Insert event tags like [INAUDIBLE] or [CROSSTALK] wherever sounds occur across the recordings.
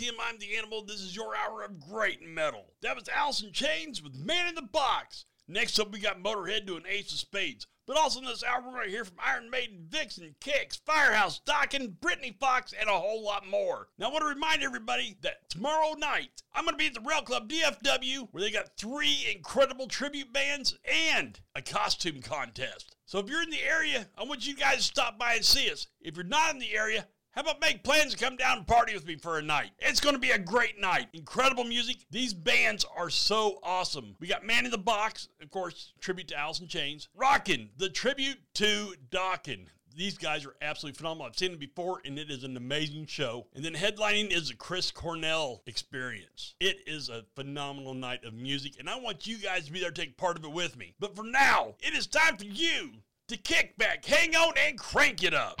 ATM. I'm the Animal. This is your hour of great metal. That was Alice in Chains with Man in the Box. Next up, we got Motorhead doing Ace of Spades. But also in this hour, we're going to hear from Iron Maiden, Vixen, Kix, Firehouse, Dokken, Britny Fox, and a whole lot more. Now, I want to remind everybody that tomorrow night, I'm going to be at the Rail Club DFW, where they got three incredible tribute bands and a costume contest. So if you're in the area, I want you guys to stop by and see us. If you're not in the area, how about make plans to come down and party with me for a night? It's going to be a great night. Incredible music. These bands are so awesome. We got Man in the Box, of course, tribute to in Chains. Rockin', the tribute to Dokken. These guys are absolutely phenomenal. I've seen them before, and it is an amazing show. And then headlining is the Chris Cornell experience. It is a phenomenal night of music, and I want you guys to be there to take part of it with me. But for now, it is time for you to kick back, hang on, and crank it up.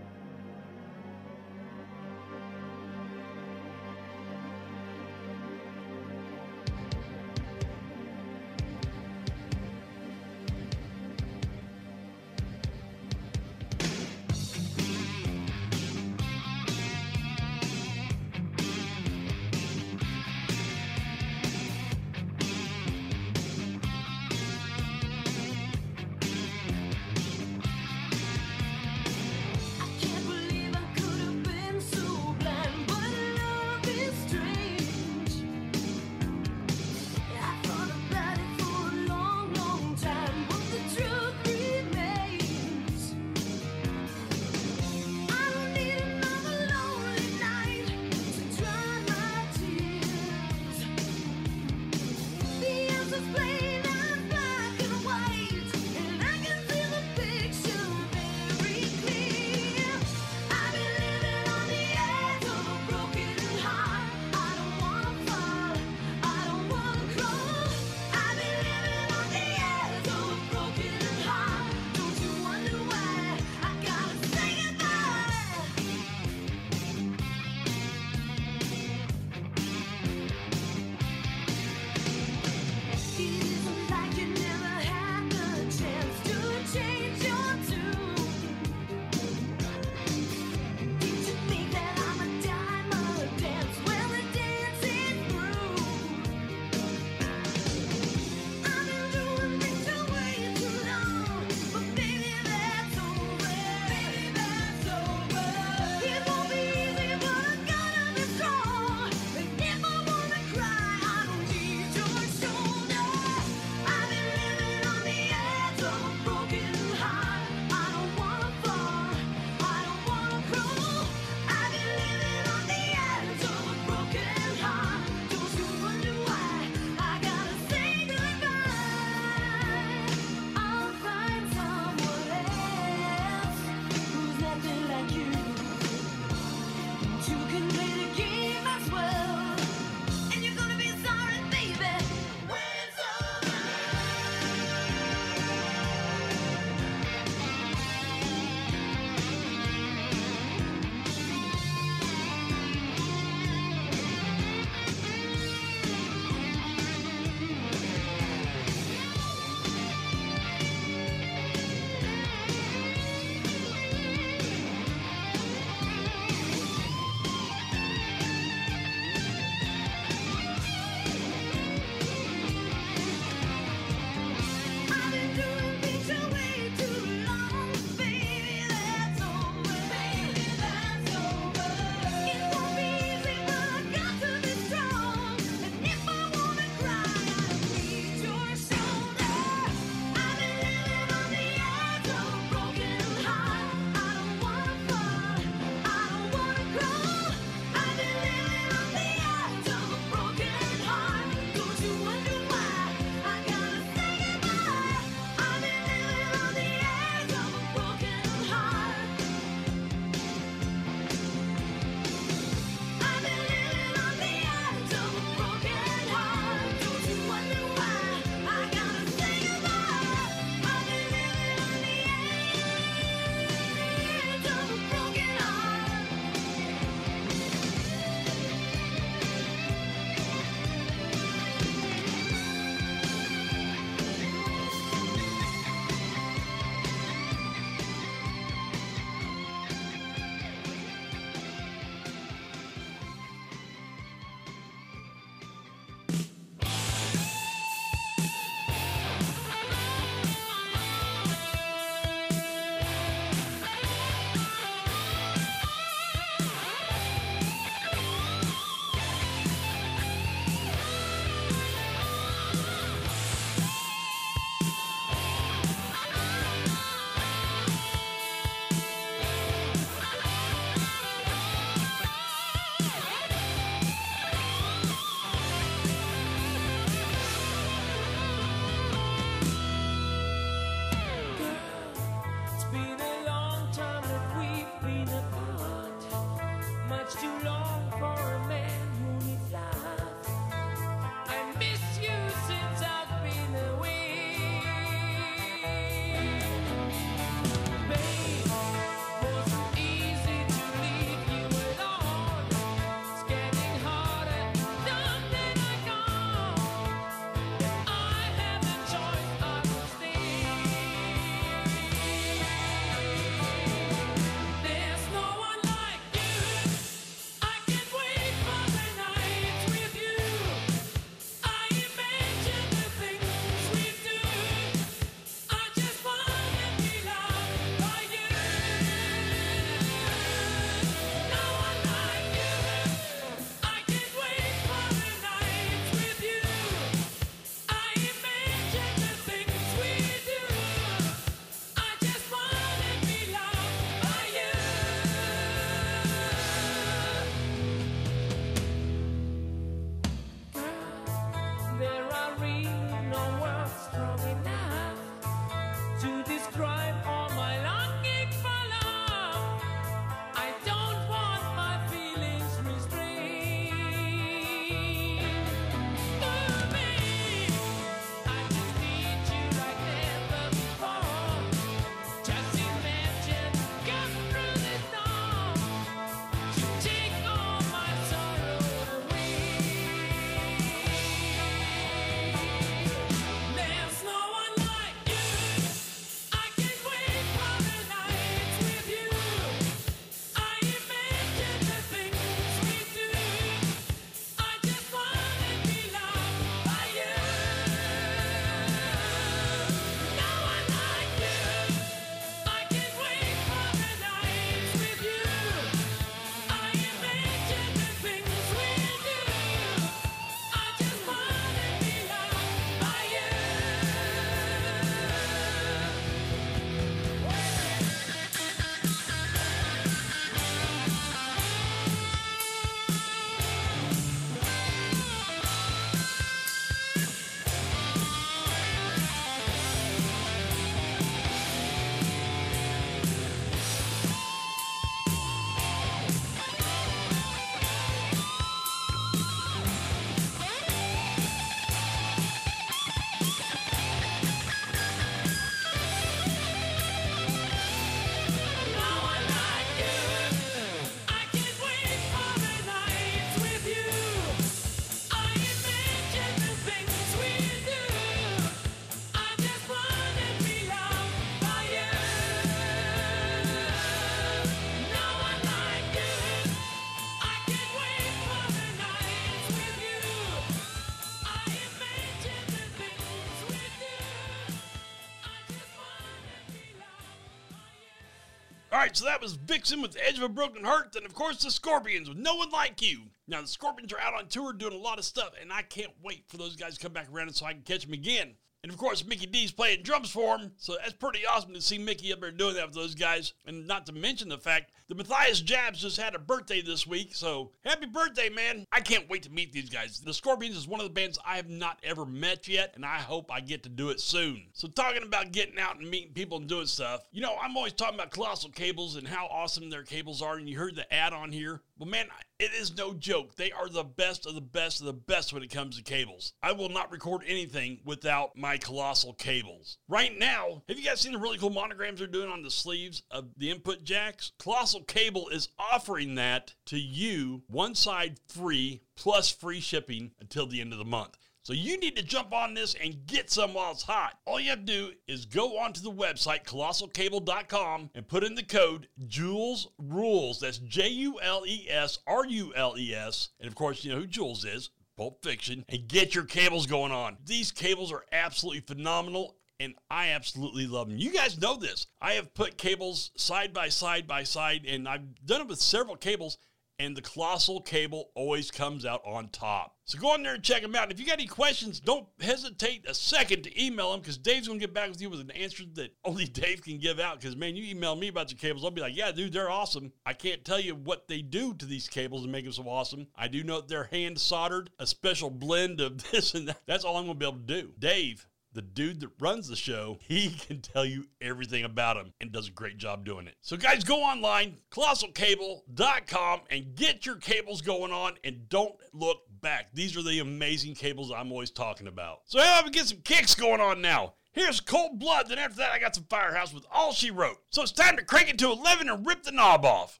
Right, so that was Vixen with Edge of a Broken Heart, and of course the Scorpions with No One Like You. Now the Scorpions are out on tour doing a lot of stuff, and I can't wait for those guys to come back around so I can catch them again. And of course, Mikkey Dee's playing drums for him, so that's pretty awesome to see Mikkey up there doing that with those guys. And not to mention the fact that Matthias Jabs just had a birthday this week, so happy birthday, man! I can't wait to meet these guys. The Scorpions is one of the bands I have not ever met yet, and I hope I get to do it soon. So, talking about getting out and meeting people and doing stuff, you know, I'm always talking about Colossal Cables and how awesome their cables are, and you heard the ad on here. Well, man, it is no joke. They are the best of the best of the best when it comes to cables. I will not record anything without my colossal cables. Right now, have you guys seen the really cool monograms they're doing on the sleeves of the input jacks? Colossal Cable is offering that to you, one side free, plus free shipping until the end of the month. So you need to jump on this and get some while it's hot. All you have to do is go onto the website colossalcable.com and put in the code Jules Rules. That's J U L E S R U L E S. And of course, you know who Jules is. Pulp Fiction, and get your cables going on. These cables are absolutely phenomenal and I absolutely love them. You guys know this. I have put cables side by side by side, and I've done it with several cables, and the colossal cable always comes out on top. So go on there and check them out. If you got any questions, don't hesitate a second to email them because Dave's gonna get back with you with an answer that [LAUGHS] only Dave can give out. Because man, you email me about your cables, I'll be like, yeah, dude, they're awesome. I can't tell you what they do to these cables and make them so awesome. I do know that they're hand soldered, a special blend of [LAUGHS] this and that. That's all I'm gonna be able to do. Dave, the dude that runs the show, [LAUGHS] he can tell you everything about him and does a great job doing it. So, guys, go online, colossalcable.com, and get your cables going on and don't look back. These are the amazing cables I'm always talking about. So, about we get some Kix going on now? Here's Cold Blood, then after that, I got some Firehouse with All She Wrote. So, it's time to crank it to 11 and rip the knob off.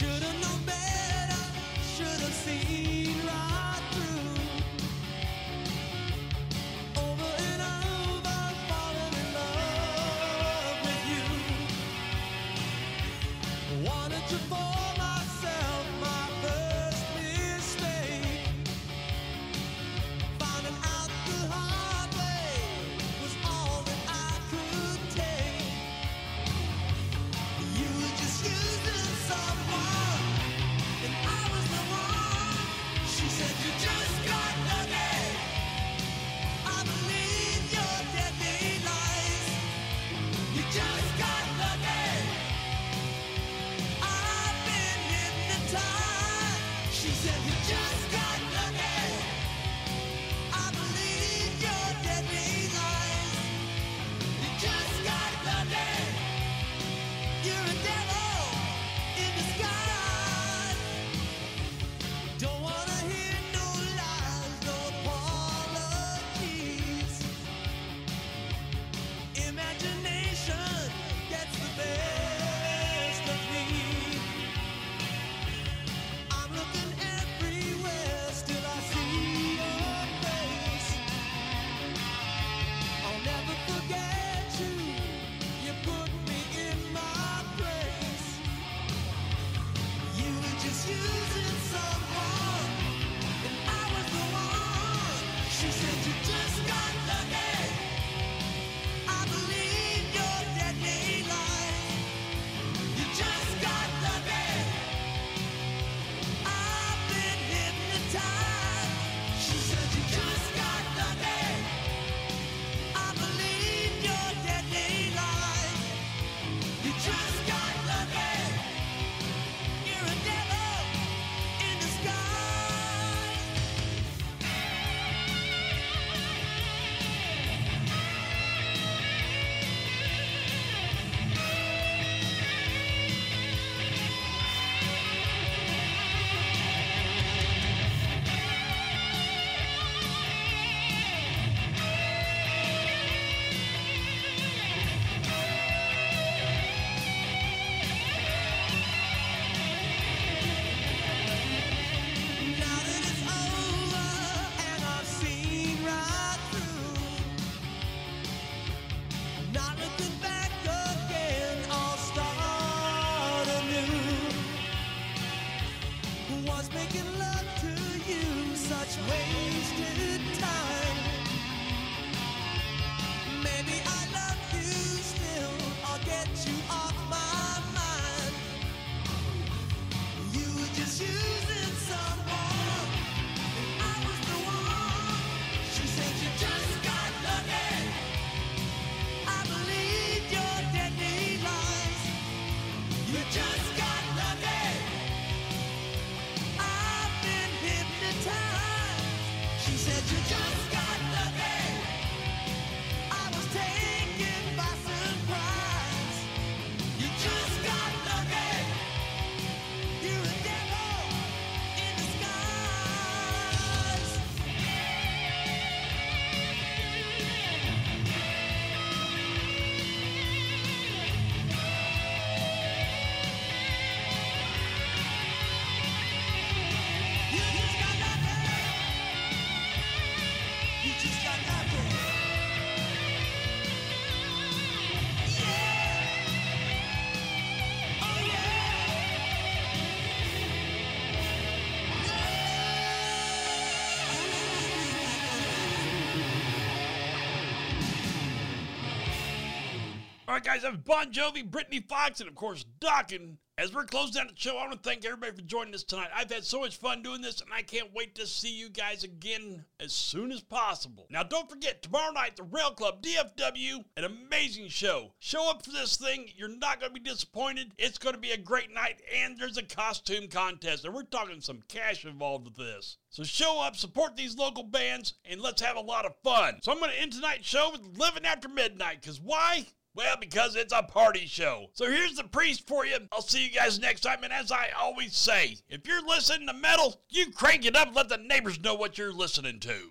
should have All right, guys, was Bon Jovi, Britny Fox, and of course, Dokken. As we're closing out the show, I want to thank everybody for joining us tonight. I've had so much fun doing this, and I can't wait to see you guys again as soon as possible. Now, don't forget, tomorrow night, the Rail Club, DFW, an amazing show. Show up for this thing. You're not going to be disappointed. It's going to be a great night, and there's a costume contest, and we're talking some cash involved with this. So show up, support these local bands, and let's have a lot of fun. So I'm going to end tonight's show with Living After Midnight, because why? Well, because it's a party show. So here's the priest for you. I'll see you guys next time. And as I always say, if you're listening to metal, you crank it up let the neighbors know what you're listening to.